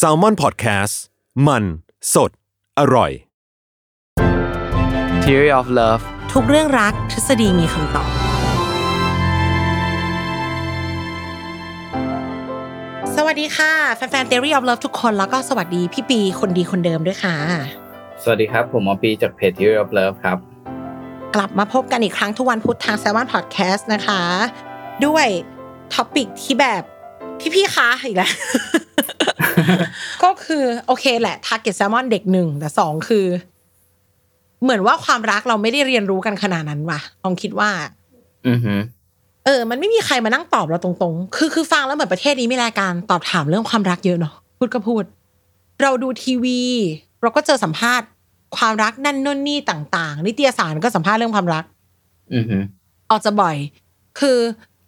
s a l m o n PODCAST มัน สด อร่อย Theory of Love ทุกเรื่องรักทฤษฎีมีคำตอบ สวัสดีค่ะ แฟนๆ Theory of Love ทุกคนแล้วก็สวัสดีพี่ปีคนดีคนเดิมด้วยค่ะ สวัสดีครับ ผมหมอปีจากเพจ Theory of Love ครับ กลับมาพบกันอีกครั้งทุกวันพุธทาง s ซ l m o n Podcast นะคะ ด้วยท็อปิกที่แบบ พี่ๆคะอีกแล้วก็คือโอเคแหละ Target Salmon เด็กหนึ่งแต่สองคือ เหมือนว่าความรักเราไม่ได้เรียนรู้กันขนาดนั้นว่ะลองคิดว่า อือหือเออ มันไม่มีใครมานั่งตอบเราตรงๆ คือคือฟังแล้วเหมือนประเทศนี้มีรายการตอบถามเรื่องความรักเยอะเนาะพูดก็พูด เราดูทีวี เราก็เจอสัมภาษณ์ ความรักนั่นนู่นนี่ต่าง ๆ นิตยสารก็สัมภาษณ์เรื่องความรัก อือหือออกจะบ่อย คือ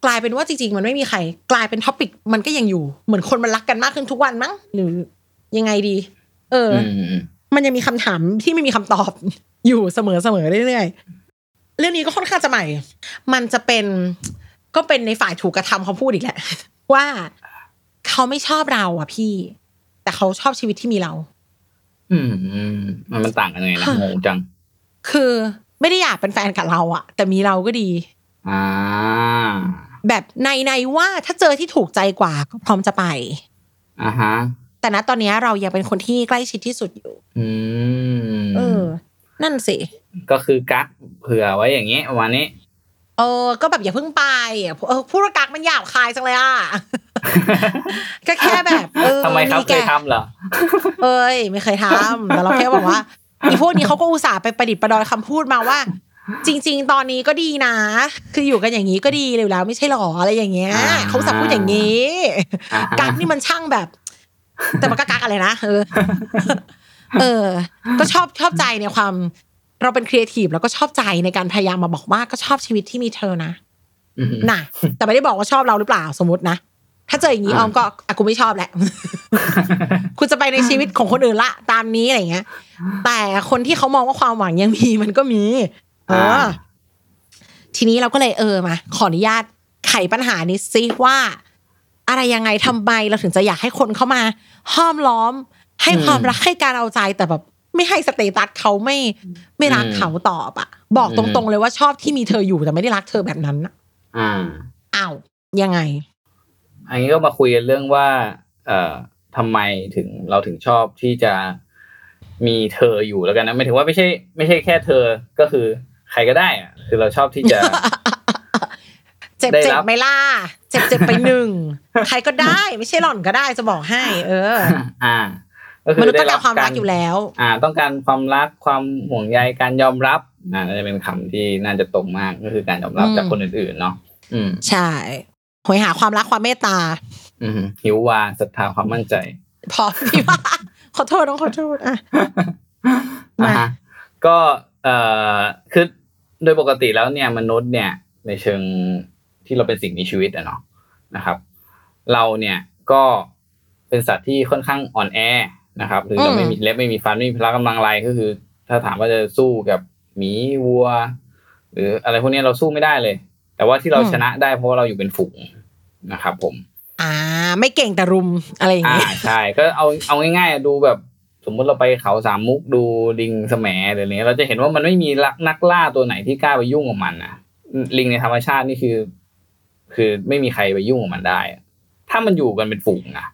กลายเป็นว่าจริงๆ มันไม่มีใคร กลายเป็นท็อปิกมันก็ยังอยู่ เหมือนคนมันรักกันมากขึ้นทุกวันมั้งหรือยังไงดี เอออือมมันยังมีคำถามที่ไม่มีคำตอบอยู่เสมอเสมอเรื่อยๆเรื่องนี้ก็ค่อนข้างจะใหม่ มันจะเป็นก็เป็นในฝ่ายถูกกระทำเขาพูดอีกแหละ ว่าเขาไม่ชอบเราอะพี่ แต่เขาชอบชีวิตที่มีเรา อืมอืมมันมันต่างกันยังไงนะค่ะงงจัง คือไม่ได้อยากเป็นแฟนกับเราอะ แต่มีเราก็ดี อ่า แบบในในๆว่าถ้าเจอที่ถูกใจกว่าก็พร้อมจะไปอ่าฮะแต่ณตอนนี้เรายังเป็นคนที่ใกล้ชิดที่สุดอยู่ อืมเออ นั่นสิก็คือกักเผื่อไว้อย่างนี้ประมาณนี้ เออ ก็แบบอย่าเพิ่งไปอะเออพูดว่ากักมันหยาบคายจังเลยอะก็แค่แบบเออทำไมครับนี่เคแกยทำเหรอเอ้ย ไม่เคยทำแต่เราแค่บอกว่าอีพวกนี้เขาก็อุตส่าห์ไปประดิษฐ์ประดอยคำพูดมาว่า จริง ๆ ตอนนี้ก็ดีนะ คืออยู่กันอย่างนี้ก็ดีเลยแล้ว ไม่ใช่หรออะไรอย่างเงี้ยอ่าเขาอุตส่าห์พูดอย่างนี้อ่าฮะกักนี่มันช่างแบบ แต่มันก็กักอะไรนะเออ เออ ก็ชอบชอบใจในความ เราเป็นครีเอทีฟแล้วก็ชอบใจในการพยายามมาบอกว่าก็ชอบชีวิตที่มีเธอนะอืมน่ะ แต่ไม่ได้บอกว่าชอบเราหรือเปล่าสมมตินะถ้าเจออย่างนี้ออ่าอมก็อะกูไม่ชอบแหละ คุณจะไปในชีวิตของคนอื่นละ ตามนี้อะไรเงี้ย แต่คนที่เขามองว่าความหวังยังมีมันก็มี เออ ทีนี้เราก็เลยเออมา ขออนุญาตไขปัญหานี้ซิว่า อะไรยังไงทำไมเราถึงจะอยากให้คนเข้ามา ห้อมล้อม ให้ความรักให้การเอาใจแต่แบบไม่ให้สเตตัสเขาไม่ไม่รักเขาตอบอะบอกตรงๆเลยว่าชอบที่มีเธออยู่แต่ไม่ได้รักเธอแบบนั้นอะอ่าอ้าวยังไง อันนี้ก็มาคุยกันเรื่องว่า เอ่อทำไมถึงเราถึงชอบที่จะมีเธออยู่แล้วกันนะไม่ถึงว่าไม่ใช่ ไม่ใช่แค่เธอก็คือ ใครก็ได้อะคือเราชอบที่จะ เจ็บได้เจ็บรับไหมล่ะเจ็บเจ็บไปหนึ่งใครก็ได้ไม่ใช่หล่อนก็ได้จะบอกให้ เออ อ่าก็คืมอนุษย์ได้ต้องการความรักอยู่แล้ว อ่า ต้องการความรักความห่วงใยการยอมรับอ่าน่าจะเป็นคำที่น่าจะตรงมากก็คือการยอมรับอืมจากคนอื่นๆเนาะอืม ใช่หอยหาความรักความเมตตา อืมหิววาศรัทธาความมั่นใจ พอพี่ว่าขอโทษน้องขอโทษอะมาอ่าฮะก็เอ่อคือ โดยปกติแล้วเนี่ยมนุษย์เนี่ยในเชิงที่เราเป็นสิ่งมีชีวิตอะเนาะนะครับ เราเนี่ยก็เป็นสัตว์ที่ค่อนข้างอ่อนแอนะครับหรือเราอืมไม่มีเล็บไม่มีฟันไม่มีพละกำลังอะไรก็คือ ถ้าถามว่าจะสู้กับหมีวัว หรืออะไรพวกนี้เราสู้ไม่ได้เลย แต่ว่าที่เราชนะได้เพราะว่าเราอยู่เป็นฝูงนะครับ ผม อ่า ไม่เก่งแต่รุมอะไรอย่างอ่าเงี้ยใช่ก็เอาเอาง่ายๆดูแบบ สมมุติเราไปเขาสามมุกดูลิงแสมหรืออะไรเนี้ยเราจะเห็นว่ามันไม่มีลักนักล่าตัวไหนที่กล้าไปยุ่งกับมันนะลิงในธรรมชาตินี่คือ คือไม่มีใครไปยุ่งกับมันได้อะถ้ามันอยู่กันเป็นฝูงนะ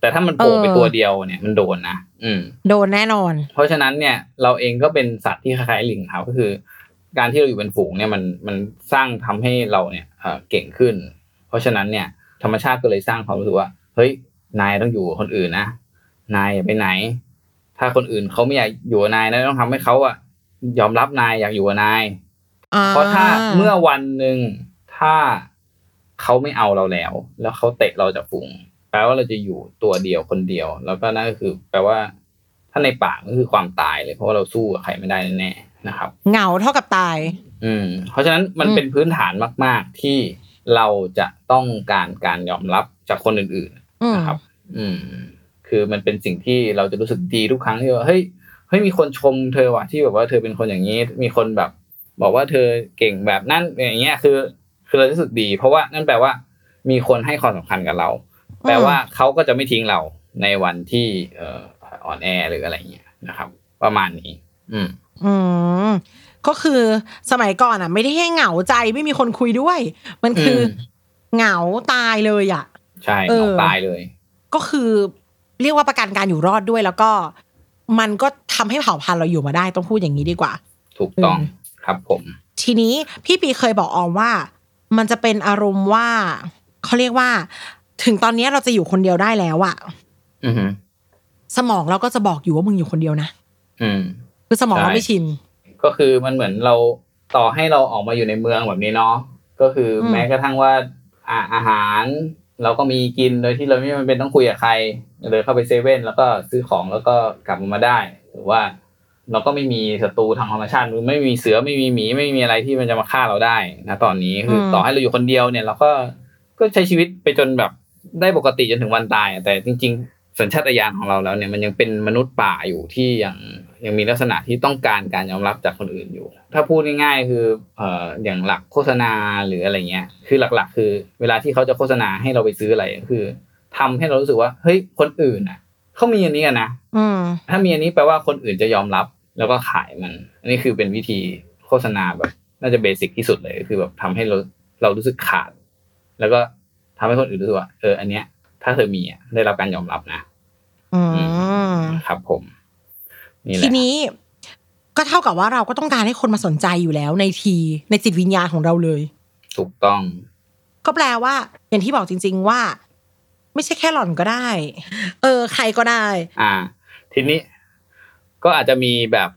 แต่ถ้ามันโผล่ไปตัวเดียวเนี่ยมันโดนนะอืม โดนแน่นอน เพราะฉะนั้นเนี่ย เราเองก็เป็นสัตว์ที่คล้ายๆลิงครับก็คือ การที่เราอยู่เป็นฝูงเนี่ยมันมันสร้างทำให้เราเนี่ยเอ่อเก่งขึ้น เพราะฉะนั้นเนี่ย ธรรมชาติก็เลยสร้างความรู้สึกว่า เฮ้ยนายต้องอยู่กับคนอื่นนะนายอย่าไปไหน ถ้าคนอื่นเขาไม่อยากอยู่กับนายนะต้องทำให้เขาอะยอมรับนายอยากอยู่กับนายอ่าเพราะถ้าเมื่อวันหนึ่งถ้าเขาไม่เอาเราแล้ว แล้วเขาเตะเราจากฝูงแปลว่าเราจะอยู่ตัวเดียวคนเดียว แล้วก็นั่นก็คือ แปลว่า ถ้าในป่าก็คือความตายเลย เพราะว่าเราสู้กับใครไม่ได้แน่ๆนะครับ เหงาเท่ากับตาย อืม เพราะฉะนั้นมันอืมเป็นพื้นฐานมาก ๆ ที่เราจะต้องการการยอมรับจากคนอื่นอืมๆนะครับ อืม คือมันเป็นสิ่งที่เราจะรู้สึกดีทุกครั้งที่ว่าเฮ้ยเฮ้ยมีคนชมเธอว่ะที่แบบว่าเธอเป็นคนอย่างนี้มีคนแบบ บอกว่าเธอเก่งแบบนั้นอย่างเงี้ยคือ คือเรารู้สึกดี เพราะว่านั่นแปลว่า มีคนให้ความสำคัญกับเรา แปลว่าเขาก็จะไม่ทิ้งเราในวันที่เอ่ออ่อนแอหรืออะไรเงี้ยนะครับ ประมาณนี้ อืม อืมก็คือสมัยก่อนอะ ไม่ได้ให้เหงาใจไม่มีคนคุยด้วย มันคืออมเหงาตายเลยอะ ใช่เออเราตายเลย ก็คือ เรียกว่าประกันการอยู่รอดด้วย แล้วก็มันก็ทำให้เผ่าพันธุ์เราอยู่มาได้ต้องพูดอย่างนี้ดีกว่า ถูกต้องอืมครับผม ทีนี้พี่ปีเคยบอกออมว่า มันจะเป็นอารมณ์ว่าเขาเรียกว่า ถึงตอนนี้เราจะอยู่คนเดียวได้แล้วอะอือฮึสมองเราก็จะบอกอยู่ว่ามึงอยู่คนเดียวนะอืมคือสมองใช่เราไม่ชินก็คือมันเหมือนเราต่อให้เราออกมาอยู่ในเมืองแบบนี้เนาะก็คืออมแม้กระทั่งว่าอ่าอาหาร เราก็มีกินโดยที่เราไม่จำเป็นต้องคุยกับใครเดินเข้าไปเซเว่นแล้วก็ซื้อของแล้วก็กลับมาได้หรือว่า เราก็ไม่มีศัตรูทางธรรมชาติหรือไม่มีเสือไม่มีหมีไม่มีอะไรที่มันจะมาฆ่าเราได้นะตอนนี้คืออมต่อให้เราอยู่คนเดียวเนี่ย เราก็ก็ใช้ชีวิตไปจนแบบได้ปกติจนถึงวันตายอะแต่จริง ๆ สัญชาตญาณของเราแล้วเนี่ยมันยังเป็นมนุษย์ป่าอยู่ที่ยัง ยังมีลักษณะที่ต้องการการยอมรับจากคนอื่นอยู่ ถ้าพูดง่ายๆคือเอ่ออย่างหลักโฆษณาหรืออะไรเงี้ย คือหลักๆ คือ เวลาที่เขาจะโฆษณาให้เราไปซื้ออะไรก็คือทำให้เรารู้สึกว่าเฮ้ยคนอื่นอะเขามีอันนี้กันนะอืมถ้ามีอันนี้แปลว่าคนอื่นจะยอมรับแล้วก็ขายมัน อันนี้คือเป็นวิธีโฆษณาแบบ น่าจะเบสิกที่สุดเลยคือแบบทำให้เราเรารู้สึกขาด แล้วก็ทำให้คนอื่นรู้สึกว่าเอออันเนี้ย ถ้าเธอมีอะได้รับการยอมรับนะ อืมครับผมนี่แห ทีละนี้ก็เท่ากับว่าเราก็ต้องการให้คนมาสนใจอยู่แล้วในทีในจิตวิญญาณของเราเลย ถูกต้อง ก็แปลว่า อย่างที่บอกจริง ๆว่า ไม่ใช่แค่หล่อนก็ได้ เออ ใครก็ได้ อ่า ทีนี้ก็อาจจะมีแบบ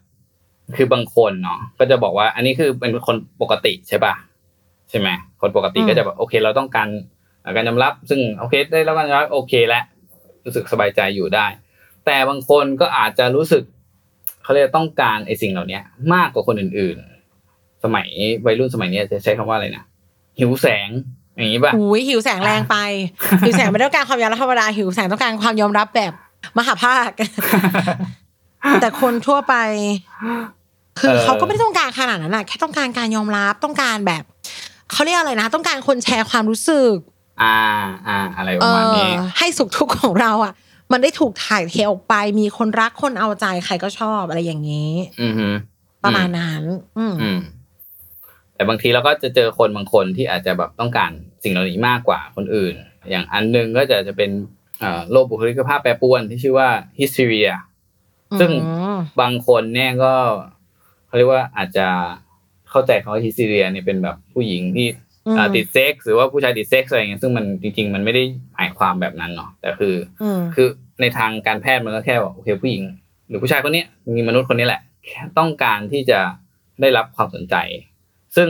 คือบางคนเนาะก็จะบอกว่า อันนี้คือเป็นคนปกติใช่ป่ะใช่ไหมคนปกติอืมก็จะแบบโอเค เราต้องการอ่าการยอมรับ ซึ่งโอเคได้รับการยอมรับโอเคแล้วรู้สึกสบายใจอยู่ได้ แต่บางคนก็อาจจะรู้สึก เขาเรียกต้องการไอ้สิ่งเหล่านี้มากกว่าคนอื่น ๆ สมัยวัยรุ่นสมัยนี้จะใช้คำว่าอะไรนะหิวแสงอย่างนี้ป่ะอุ้ยหิวแสงแรงไป หิวแสงไม่ต้องการความยอมรับธรรมดาหิวแสงต้องการความยอมรับแบบมหาภาค แต่คนทั่วไป คือเออเขาก็ไม่ได้ต้องการขนาดนั้นนะแค่ต้องการการยอมรับต้องการแบบเขาเรียกอะไรนะ ต้องการคนแชร์ความรู้สึก อ่าอ่าอะไรปเอระมาณอนี้ให้สุขทุกข์ของเราอะ มันได้ถูกถ่ายเทออกไป มีคนรักคนเอาใจใครก็ชอบอะไรอย่างนี้อือฮึประมาณนั้นอืมอืมแต่บางทีเราก็จะเจอคนบางคนที่อาจจะแบบต้องการสิ่งเหล่านี้มากกว่าคนอื่น อย่างอันหนึงก็จะจะเป็นเอ่อโรคบุคลิกภาพแปรปรวนที่ชื่อว่าฮิสเ e รียซึ่งอืมบางคนเนี่ยก็เขาเรียกว่าอาจจะเข้าใจเขาฮิสเ e รียเนี่ยเป็นแบบผู้หญิงที่อืมอ่า ติดเซ็กซ์หรือว่าผู้ชายติดเซ็กซ์อะไรเงี้ยซึ่งมันจริง ๆ มันไม่ได้หมายความแบบนั้นเนาะแต่คือออืมคือในทางการแพทย์มันก็แค่ว่าโอเคผู้หญิง หรือผู้ชายคนเนี้ยมีมนุษย์คนนี้แหละแค่ต้องการที่จะได้รับความสนใจ ซึ่ง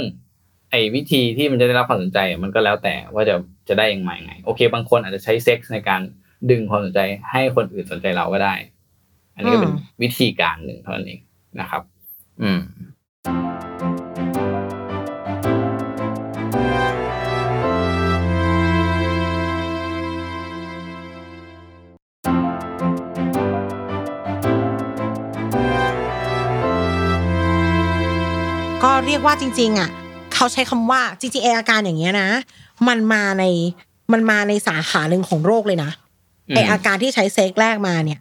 ไอ้วิธีที่มันจะได้รับความสนใจมันก็แล้วแต่ว่าจะจะได้ยังไงไง โอเค บางคนอาจจะใช้เซ็กส์ในการดึงความสนใจให้คนอื่นสนใจเราก็ได้ อันนี้ก็เป็นอืมวิธีการหนึ่งเท่านั้นเองนะครับ อืม เรียกว่าจริง ๆ อะ เขาใช้คำว่าจริงๆไออาการอย่างเงี้ยนะ มันมาในมันมาในสาขาหนึ่งของโรคเลยนะอืมไออาการที่ใช้เซ็กซ์แลกมาเนี่ย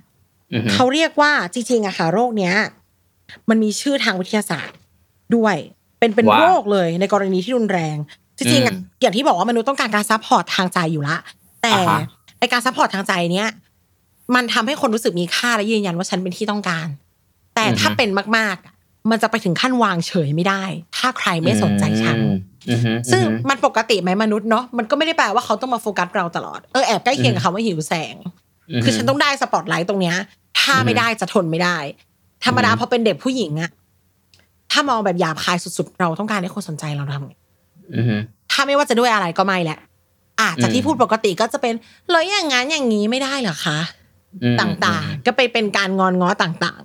อือฮึเขาเรียกว่าจริงๆอะค่ะโรคเนี้ย มันมีชื่อทางวิทยาศาสตร์ด้วย เป็นเป็นว่าโรคเลยในกรณีที่รุนแรง จริงๆอะอืมอย่างที่บอกว่ามนุษย์ต้องการการ support ทางใจอยู่ละ แต่อ่าฮะไอการ support ทางใจเนี้ยมันทำให้คนรู้สึกมีค่าและยืนยันว่าฉันเป็นที่ต้องการ แต่ถ้าเป็นมากๆอะ มันจะไปถึงขั้นวางเฉยไม่ได้ ถ้าใครไม่สนใจฉันอืมอือฮึซึ่งอือฮึมันปกติไหมมนุษย์เนาะมันก็ไม่ได้แปลว่าเขาต้องมาโฟกัสเราตลอดเออแอบใกล้เคียงกับคำว่าหิวแสง คือฉันต้องได้สปอตไลท์ตรงเนี้ย ถ้าไม่ได้จะทนไม่ได้ ธรรมดาอืมพอเป็นเด็กผู้หญิงอะถ้ามองแบบหยาบคายสุดๆ เราต้องการให้คนสนใจเราทำไงอือฮึถ้าไม่ว่าจะด้วยอะไรก็ไม่แหละอะจากที่พูดปกติก็จะเป็นเลยอย่างงั้นอย่างนี้ไม่ได้เหรอคะอืมต่างๆ ก็ไปเป็นการงอนง้อต่าง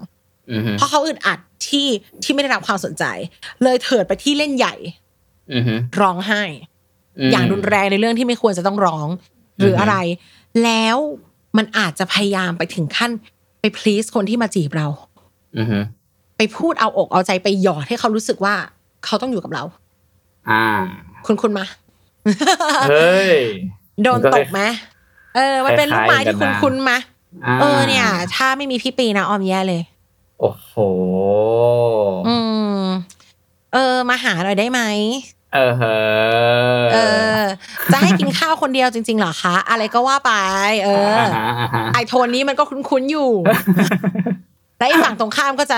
อืมอืๆมเพราะเขาอึดอัด ที่ที่ไม่ได้รับความสนใจ เลยเถิดไปที่เล่นใหญ่อืมอืมร้องไห้ อย่างรุนแรงในเรื่องที่ไม่ควรจะต้องร้อง หรืออะไร แล้วมันอาจจะพยายามไปถึงขั้นไป please คนที่มาจีบเราอืมอืมไปพูดเอาอกเอาใจไปหยอดให้เขารู้สึกว่า เขาต้องอยู่กับเรา อ่า คุณคุณมาเฮ้ยโดนตกไหมเออ มันเป็นลูกไม้ที่คคุล้าณยๆกันนะคุณมาาเออเนี่ย ถ้าไม่มีพี่ปีนะออมแย่เลย โอ้โห อืม เออ มาหาหน่อยได้ไหม เออเฮ้เออ จะให้กินข้าวคนเดียวจริง ๆ เหรอคะ อะไรก็ว่าไป เออาฮะอ่าฮะไอโทนนี้มันก็คุ้นๆอยู่และไอฝั่งตรงข้ามก็จะ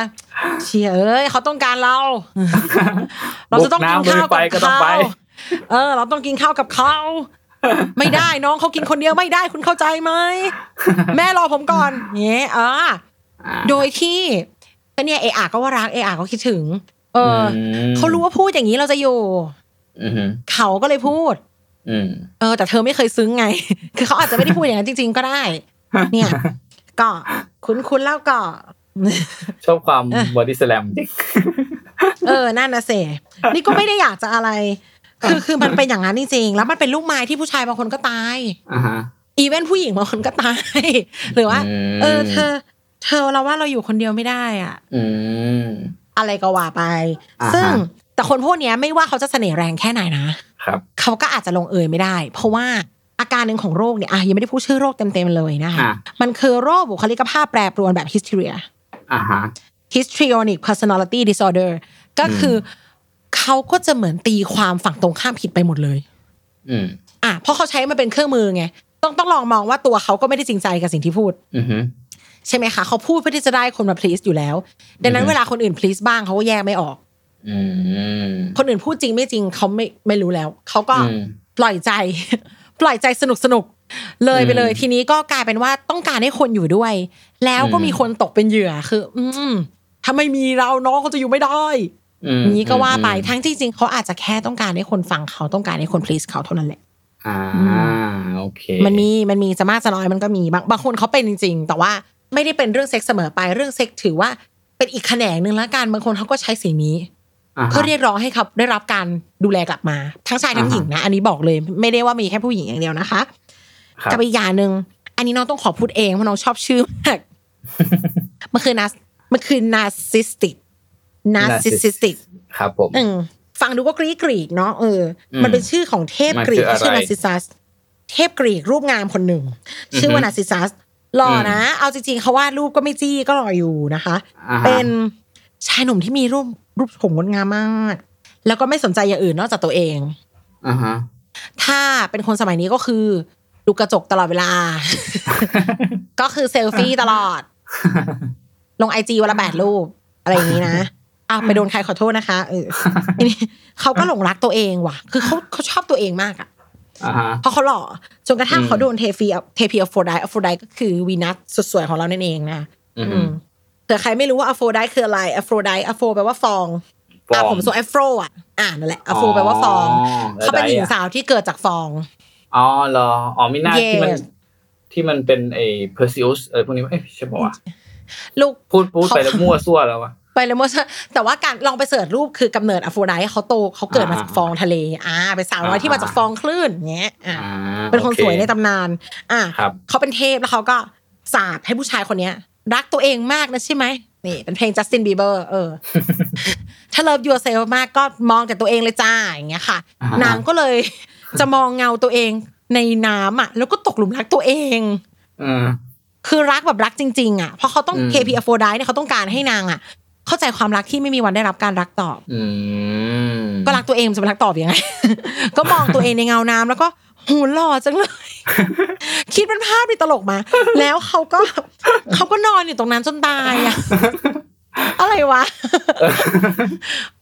เชียเอ้ยเขาต้องการเรา เราจะต้องกินข้าวบุกับน้ำลุยไฟก็ต้องเขาไปเออ เราต้องกินข้าวกับเขาไม่ได้น้องเขากินคนเดียวไม่ได้คุณเข้าใจไหมแม่รอผมก่อนเงี้ยอ่าอ่า โดยที่ก็เนี่ยเออาก็ว่ารักเออาก็คิดถึง เอออมเขารู้ว่าพูดอย่างนี้เราจะอยู่อืมอืมเขาก็เลยพูดอืมเออ แต่เธอไม่เคยซึ้งไง คือเขาอาจจะไม่ได้พูดอย่างนั้นจริง ๆ ก็ได้ เนี่ย ก็คุ้นๆแล้วก็ ชอบความบอดี้สแลมจริงเออนั่นนะเสนี่ก็ไม่ได้อยากจะอะไร คือคือมันเป็นอย่างนั้นจริงๆแล้วมันเป็นลูกไม้ที่ผู้ชายบางคนก็ตายอ่าฮะอีเวนผู้หญิงบางคนก็ตาย หรือว่าอืมเออ เธอ เธอเราว่าเราอยู่คนเดียวไม่ได้อะอืมอะไรก็ว่าไปอ่าฮะซึ่งแต่คนพวกเนี้ยไม่ว่าเขาจะเสน่ห์แรงแค่ไหนนะครับเขาก็อาจจะลงเอยไม่ได้ เพราะว่าอาการหนึ่งของโรคเนี่ยอะยังไม่ได้พูดชื่อโรคเต็มๆเลยนะคะอะมันคือโรคบุคลิกภาพแปรปรวนแบบ hysteria อ่าฮะ histrionic personality disorder ก็คืออเขาก็จะเหมือนตีความฝั่งตรงข้ามผิดไปหมดเลยอืมอะเพราะเขาใช้มันเป็นเครื่องมือไงต้องต้องลองมองว่าตัวเขาก็ไม่ได้จริงใจกับสิ่งที่พูดอือฮึ ใช่ไหมคะเขาพูดเพื่อที่จะได้คนมา please อยู่แล้ว ดังนั้นอือฮึเวลาคนอื่น please บ้างเขาก็แยกไม่ออกอืมคนอื่นพูดจริงไม่จริงเขาไม่ไม่รู้แล้วเขาก็อืมปล่อยใจ ปล่อยใจสนุกสนุกเลยไปเลยอืมทีนี้ก็กลายเป็นว่าต้องการให้คนอยู่ด้วย แล้วก็อืมมีคนตกเป็นเหยื่อคือ อืมถ้าไม่มีเราน้องเขาจะอยู่ไม่ได้อืมอย่างนี้ก็ว่าไปอืมทั้งจริง ๆเขาอาจจะแค่ต้องการให้คนฟังเขาต้องการให้คน please เขาเท่านั้นแหละอ่าโอเค มันมีมันมีจะมากจะน้อยมันก็มีบางบางคนเขาเป็นจริง ๆ แต่ว่า ไม่ได้เป็นเรื่องเซ็กส์เสมอไปเรื่องเซ็กส์ถือว่าเป็นอีกแขนงหนึ่งแล้วกันบางคนเขาก็ใช้สิ่งนี้อ่าฮะเพื่อเรียกร้องให้เขาได้รับการดูแลกลับมา ทั้งชายทั้งอ่าฮะหญิงนะ อันนี้บอกเลย ไม่ได้ว่ามีแค่ผู้หญิงอย่างเดียวนะคะครับกับอีกอย่างหนึ่งอันนี้น้องต้องขอพูดเองเพราะน้องชอบชื่อมากมันคือนามันคือ narcissistic narcissistic ครับผมอืมฟังดูก็กรีกกรีกเนาะเอออมมันเป็นชื่อของเทพมันกรีกคืออะไรที่ชื่อนาซิซัส เทพกรีกรูปงามคนหนึ่ง ชื่อว่าอือฮึนาซิซัส หล่ออมนะ เอาจริงๆเขาวาดรูปก็ไม่จี้ก็หล่ออยู่นะคะอ่าฮะเป็นชายหนุ่มที่มีรูปรูปผมงดงามมาก แล้วก็ไม่สนใจอย่างอื่นนอกจากตัวเองอ่าฮะถ้าเป็นคนสมัยนี้ก็คือ ดูกระจกตลอดเวลา ก็คือเซลฟี่ตลอด ลงไอจีวันละแปดรูป อะไรอย่างนี้นะอ้าวไปโดนใครขอโทษนะคะเออทีนี้เขาก็หลงรักตัวเองว่ะ คือเขาเขาชอบตัวเองมากอะอ่าฮะ เพราะเขาหล่อจนกระทั่งอืมเขาโดนเทฟีเทพี Aphrodite Aphrodite ก็คือวีนัสสุดสวยของเรานั่นเองนะอือืมมแต่ใครไม่รู้ว่า Aphrodite คืออะไรอโฟไดอโฟแปลว่าฟองฟองอะผมทรง afro อะอ่านั่นแหละอโฟแปลว่าฟองแล้วเขาเป็นหญิงได้อะสาวที่เกิดจากฟองอ๋อเหรออ๋อมิน่า Yes ที่มันที่มันเป็นไอ้เพอร์ซิอุสเออพวกนี้เอ้ยใช่ป่าวะลูกพูดพูดไปแล้วมั่วซั่วแล้ววะ ไปเลยมดแต่ว่าการลองไป search รูปคือกำเนิด Aphrodite เขาโตเขาเกิดมาจากฟองทะเลอ่าเป็นสาวน้อยที่มาจากฟองคลื่นเงี้ยอ่าอ่าเป็นคนโอสวยในตำนาน อ่าครับเขาเป็นเทพแล้วเขาก็สาบให้ผู้ชายคนเนี้ย รักตัวเองมากนะใช่ไหมนี่เป็นเพลงจัสตินบีเบอร์เออ ถ้า love yourself มากก็มองแต่ตัวเองเลยจ้าอย่างเงี้ยค่ะอ่าฮะนางก็เลยจะมองเงาตัวเองในน้ำอะ แล้วก็ตกหลุมรักตัวเองอืมคือรักแบบรักจริง ๆ อะเพราะเขาต้องอืม KP a f o r d i เนี่ยเขาต้องการให้นางอะ เข้าใจความรักที่ไม่มีวันได้รับการรักตอบอืมก็รักตัวเองจะไปรักตอบยังไง ก็มองตัวเองในเงาน้ำแล้วก็โหหล่อจังเลย คิดเป็นภาพที่ตลกมา แล้วเขาก็เขาก็นอนอยู่ตรงนั้นจนตายอะอะไรวะ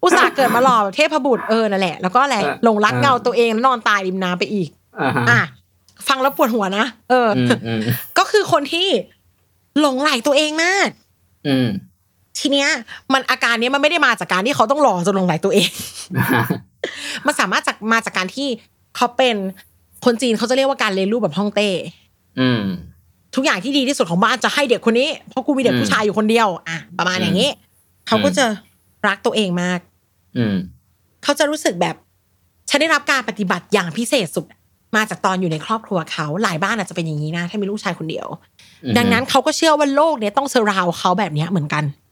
อุตส่าห์เกิดมาหล่อแบบเทพบุตรเออนั่นแหละ แล้วก็แหละหลงรักเงาตัวเองแล้วนอนตายริมน้ำไปอีกอ่าฮะอะฟังแล้วปวดหัวนะเออออืมอืมก็คือคนที่หลงไหลตัวเองมากอืม ทีเนี้ยมันอาการเนี้ยมันไม่ได้มาจากการที่เขาต้องหล่อจนหลงไหลตัวเอง มันสามารถจากมาจากการที่เขาเป็นคนจีนเขาจะเรียกว่าการเรียนรู้แบบฮ่องเต้อืมทุกอย่างที่ดีที่สุดของบ้านจะให้เด็กคนนี้เพราะกูมีเด็กอืมผู้ชายอยู่คนเดียว อะ ประมาณอย่างนี้เขาก็จะรักตัวเองมาก อืมเขาจะรู้สึกแบบฉันได้รับการปฏิบัติอย่างพิเศษสุดมาจากตอนอยู่ในครอบครัวเขาหลายบ้านอาจจะเป็นอย่างนี้นะ ถ้ามีลูกชายคนเดียวอืมดังนั้นเขาก็เชื่อว่าโลกเนี้ยต้องเซราวเขาแบบเนี้ยเหมือนกันอือืมม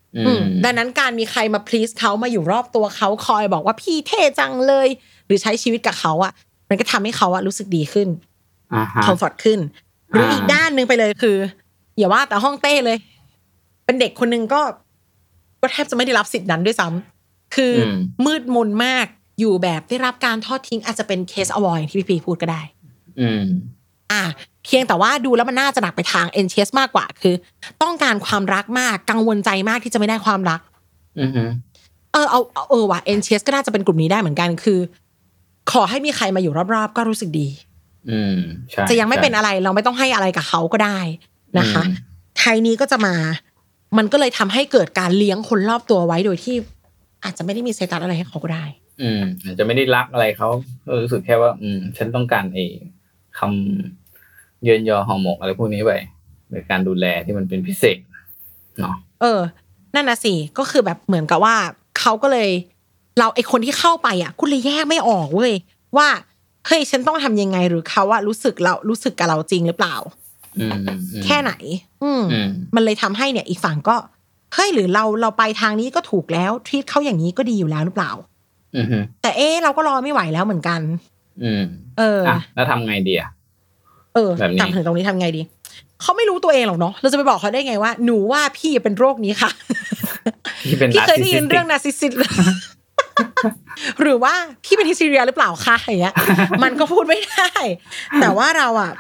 ดังนั้นการมีใครมาพลีสเขามาอยู่รอบตัวเขาคอยบอกว่าพี่เท่จังเลย หรือใช้ชีวิตกับเขาอะมันก็ทำให้เขาอะรู้สึกดีขึ้นอ่าฮะคอมฟอร์ตขึ้น หรืออ่าอีกด้านหนึ่งไปเลยคือ อย่าว่าแต่ห้องเต้เลย เป็นเด็กคนหนึ่งก็ก็แทบจะไม่ได้รับสิทธินั้นด้วยซ้ำคืออมมืดมนมากอยู่แบบได้รับการทอดทิ้งอาจจะเป็นเคสอวอยที่พี่พีพูดก็ได้ อืม อะเพียงแต่ว่าดูแล้วมันน่าจะหนักไปทางเอ็นเชสมากกว่าคือ ต้องการความรักมากกังวลใจมากที่จะไม่ได้ความรักอืมฮึเออเอาเอาเออว่ะเอ็นเชสก็น่าจะเป็นกลุ่มนี้ได้เหมือนกันคือ ขอให้มีใครมาอยู่รอบๆ ก็รู้สึกดี อืมใช่จะยังไม่ใช่เป็นอะไรเราไม่ต้องให้อะไรกับเขาก็ได้นะคะอืมไทยนี้ก็จะมา มันก็เลยทำให้เกิดการเลี้ยงคนรอบตัวไว้โดยที่ อาจจะไม่ได้มีเซตัสอะไรให้เขาก็ได้ อืมอาจจะไม่ได้รักอะไรเขาเออรู้สึกแค่ว่า อืม ฉันต้องการไอ้ คำเยินยอหอหมกอะไรพวกนี้ไปหรือการดูแลที่มันเป็นพิเศษเนาะเออ นั่นนะสิก็คือแบบเหมือนกับว่าเขาก็เลย เราไอคนที่เข้าไปอะคุณเลยแยกไม่ออกเว้ยว่าเฮ้ยฉันต้องทำยังไงหรือเขาว่ารู้สึกเรารู้สึกกับเราจริงหรือเปล่าอืมอืมแค่ไหน อืมอืมมันเลยทำให้เนี่ยอีกฝั่งก็เฮ้ยหรือเราเราไปทางนี้ก็ถูกแล้วทีตเขาอย่างนี้ก็ดีอยู่แล้วหรือเปล่าอืมฮึแต่เอ๊ะเราก็รอไม่ไหวแล้วเหมือนกัน อืม เอออะแล้วทำไงดีอะเออแบบนี้กลับถึงตรงนี้ทำไงดีเขาไม่รู้ตัวเองหรอกเนาะเราจะไปบอกเขาได้ไงว่า หนูว่าพี่เป็นโรคนี้ค่ะที่เป็นพี่เคยได้ยิน narcissistic เรื่องนาซิซิสหรือว่าพี่เป็นฮิสทีเรียหรือเปล่าคะอย่างเงี้ย มันก็พูดไม่ได้ แต่ว่าเราอะ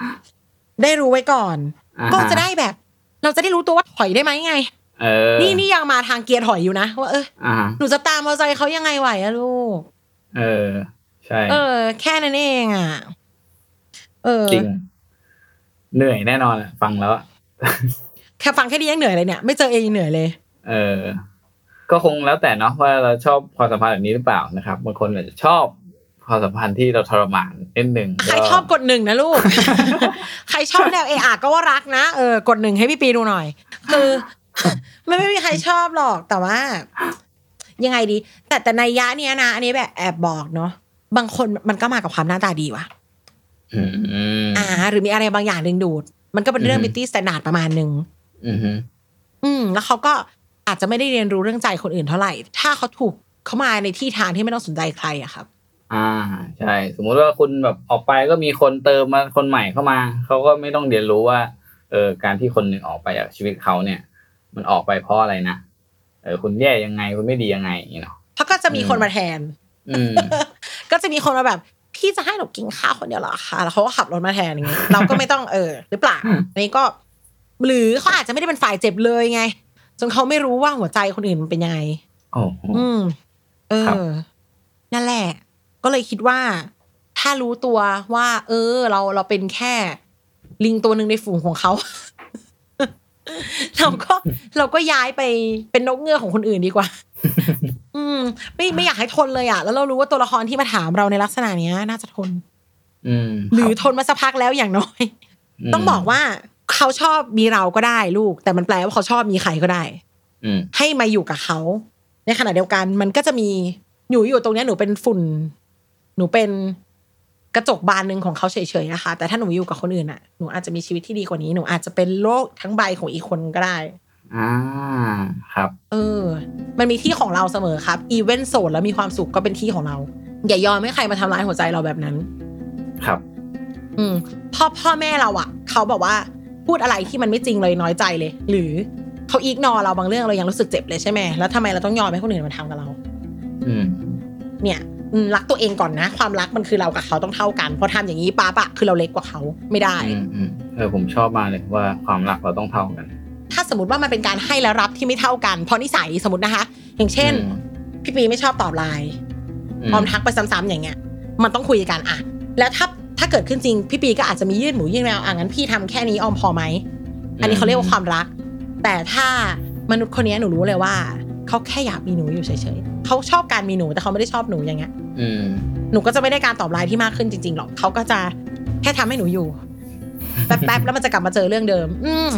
ได้รู้ไว้ก่อนอ่าฮะก็จะได้แบบ เราจะได้รู้ตัวว่าถอยได้ไหมไงเออนี่นี่ยังมาทางเกียร์ถอยอยู่นะว่าเอออ่าหนูจะตามมอเตอร์ไซค์เขายังไงไหวอะลูก เออ ใช่ เออ แค่นั้นเองอะ เออจริงเหนื่อยแน่นอนอะฟังแล้วอะแค่ฟังแค่นี้ยังเหนื่อยเลยเนี่ย ไม่เจอเองยังเหนื่อยเลย เออ ก็คงแล้วแต่เนาะว่าเราชอบความสัมพันธ์แบบนี้หรือเปล่านะครับบางคนอาจจะชอบความสัมพันธ์ที่เราทรมานนิดหนึ่งใครชอบกดหนึ่งนะลูก ใครชอบแนวเออาก็ว่ารักนะเออกดหนึ่งให้พี่ปีดูหน่อย คือไม่ไม่มีใครชอบหรอกแต่ว่า ยังไงดี แต่แต่ในนัยยะเนี้ยนะอันนี้แบบแอบบอกเนาะ บางคนมันก็มากับความหน้าตาดีว่ะอืมอืมอ่า หรือมีอะไรบางอย่างดึงดูด มันก็เป็นเรื่องอืมบิ t ตี้สแตนดาร์ดประมาณหนึ่งอืมฮึอืมแล้วเขาก็อาจจะไม่ได้เรียนรู้เรื่องใจคนอื่นเท่าไหร่ ถ้าเขาถูกเขามาในที่ทางที่ไม่ต้องสนใจใครอะครับ อ่า ใช่ สมมุติว่าคุณแบบออกไปก็มีคนเติมมาคนใหม่เข้ามา เขาก็ไม่ต้องเรียนรู้ว่า เออ การที่คนหนึ่งออกไปจากชีวิตเขาเนี่ย มันออกไปเพราะอะไรนะ เออ คุณแย่ยังไง คุณไม่ดียังไงอย่างเนาะเพราะก็จะมีคนมาแทน อืม ก็จะมีคนมาแบบพี่จะให้หนูกินข้าวคนเดียวเหรอคะแล้วเขาก็ขับรถมาแทนอย่างเงี้ยเราก็ไม่ต้องเออหรือเปล่าอืมอันนี้ก็ หรือเขาอาจจะไม่ได้เป็นฝ่ายเจ็บเลยไง จนเขาไม่รู้ว่าหัวใจคนอื่นมันเป็นยังไงโอ้โหอืม เอครับอนั่นแหละ ก็เลยคิดว่า ถ้ารู้ตัวว่า เออ เราเราเป็นแค่ ลิงตัวหนึ่งในฝูงของเขาเราก็เราก็ย้ายไปเป็นนกเงือกของคนอื่นดีกว่า อืม ไม่ไม่อยากให้ทนเลยอะ แล้วเรารู้ว่าตัวละครที่มาถามเราในลักษณะเนี้ย น่าจะทน อืมหรือคบทนมาสักพักแล้วอย่างน้อยมต้องบอกว่าเขาชอบมีเราก็ได้ลูก แต่มันแปลว่าเขาชอบมีใครก็ได้ อืมให้มาอยู่กับเขา ในขณะเดียวกันมันก็จะมีหนูอยู่ตรงเนี้ยหนูเป็นฝุ่น หนูเป็นกระจกบานหนึ่งของเขาเฉยๆนะคะ แต่ถ้าหนูอยู่กับคนอื่นอะหนูอาจจะมีชีวิตที่ดีกว่านี้หนูอาจจะเป็นโลกทั้งใบของอีกคนก็ได้ อ่าครับ เออ มันมีที่ของเราเสมอครับ อีเวนต์โสดแล้วมีความสุขก็เป็นที่ของเรา อย่ายอมให้ใครมาทำร้ายหัวใจเราแบบนั้น ครับ อืมพ่อพ่อแม่เราอะเขาบอกว่าพูดอะไรที่มันไม่จริงเลยน้อยใจเลย หรือเขาอีกนอเราบางเรื่องเรายังรู้สึกเจ็บเลยใช่ไหมแล้วทำไมเราต้องยอมให้คนอื่นมาทำกับเรา อืม เนี่ยอืมรักตัวเองก่อนนะ ความรักมันคือเรากับเขาต้องเท่ากันพอทำอย่างนี้ป้าปะคือเราเล็กกว่าเขาไม่ได้อืมอืมเออผมชอบมากเลยว่าความรักเราต้องเท่ากัน ถ้าสมมติว่ามันเป็นการให้และรับที่ไม่เท่ากัน เพราะนิสัยสมมตินะคะ อย่างเช่นอืมพี่ปีไม่ชอบตอบไลน์อืมออมทักไปซ้ำๆอย่างเงี้ย มันต้องคุยกันอะแล้วถ้าถ้าเกิดขึ้นจริง พี่ปีก็อาจจะมียื่นหมูยื่นแมวอะงั้นพี่ทำแค่นี้ออมพอไหมอันนี้เขาเรียกว่าความรัก แต่ถ้ามนุษย์คนนี้หนูรู้เลยว่าเขาแค่อยากมีหนูอยู่เฉยๆเขาชอบการมีหนูแต่เขาไม่ได้ชอบหนูอย่างเงี้ยอืมหนูก็จะไม่ได้การตอบไลน์ที่มากขึ้นจริงๆหรอกเขาก็จะแค่ทำให้หนูอยู่แป๊บๆแล้วมันจะกลับมาเจอเรื่องเดิม อืม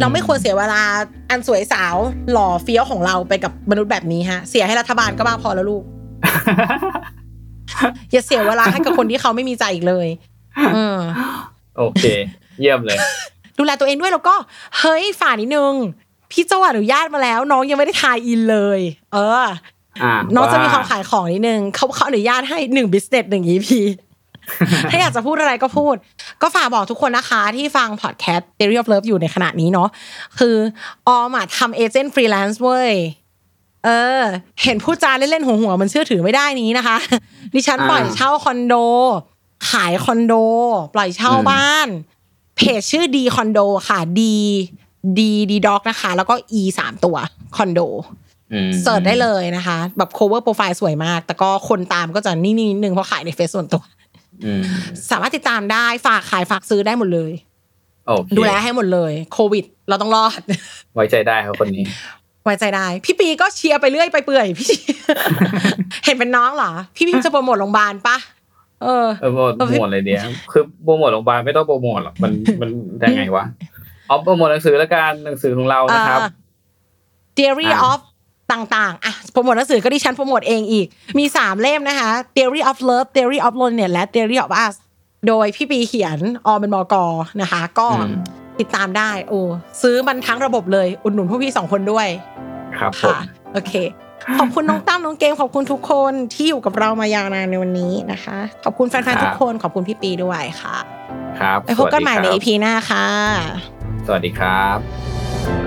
เราไม่ควรเสียเวลาอันสวยสาวหล่อเฟี้ยวของเราไปกับมนุษย์แบบนี้ฮะ เสียให้รัฐบาลก็บ้าพอแล้วลูก อย่าเสียเวลาให้กับคนที่เขาไม่มีใจอีกเลยเออโอเค เยี่ยมเลย ดูแลตัวเองด้วยแล้วก็ เฮ้ยฝ่านิดนึง พี่เจ้าอนุญาตมาแล้ว น้องยังไม่ได้ทายอินเลย เอออ่าน้องจะมีความว่ขายของนิดนึงเขาเขาอนุญาตให้หนึ่งบิสเนสหนึ่ง EP ถ้าอยากจะพูดอะไรก็พูด ก็ฝากบอกทุกคนนะคะ ที่ฟังพอดแคสต์ Theory of Love อยู่ในขณะนี้เนาะคือออมอะทำ agent freelance เว้ยเออ เห็นพูดจาเล่นๆหัวหัวๆมันเชื่อถือไม่ได้นี้นะคะดิฉันปล่อยเช่าคอนโด ขายคอนโด ปล่อยเช่าบ้าน เพจชื่อดีคอนโดค่ะดี D D dog นะคะ แล้วก็ e สามตัวคอนโดอืม search ได้เลยนะคะ แบบ cover profile สวยมาก แต่ก็คนตามก็จะนิ่งๆนิดนึงเพราะขายในเฟซส่วนตัวอืม สามารถติดตามได้ฝากขายฝากซื้อได้หมดเลยโอเคดูแลให้หมดเลย โควิด เราต้องรอด ไว้ใจได้ครับคนนี้ ไว้ใจได้ พี่ปีก็เชียร์ไปเรื่อยไปเปื่อยพี่ เห็นเป็นน้องเหรอ พี่พิมจะโปรโมทโรงพยาบาลปะเออเออโปรโมทโปรโมทอะไรเดียวคือโปรโมทโรงพยาบาลไม่ต้องโปรโมทหรอกมันมันยังไงวะเอาโปรโมทหนังสือแล้วกันหนังสือของเรานะครับเอ่อ Theory อะ of ต่างๆ อะโปรโมทหนังสือก็ดิฉันโปรโมทเองอีก มีสามเล่มนะคะ Theory of Love Theory of Loneliness และ Theory of Us โดยพี่ปีเขียนออมเป็นมกนะคะ ก็อืมติดตามได้ โอ้ซื้อมันทั้งระบบเลย อุดหนุนพวกพี่สองคนด้วย ครับผมค่ะโอเค ขอบคุณน้องตั้มน้องเกม ขอบคุณทุกคนที่อยู่กับเรามายาวนานในวันนี้นะคะ ขอบคุณแฟนๆทุกคนขอบคุณพี่ปีด้วยค่ะ ครับไปพบกันใหม่ในสวัสดี EP หน้าค่ะ สวัสดีครับ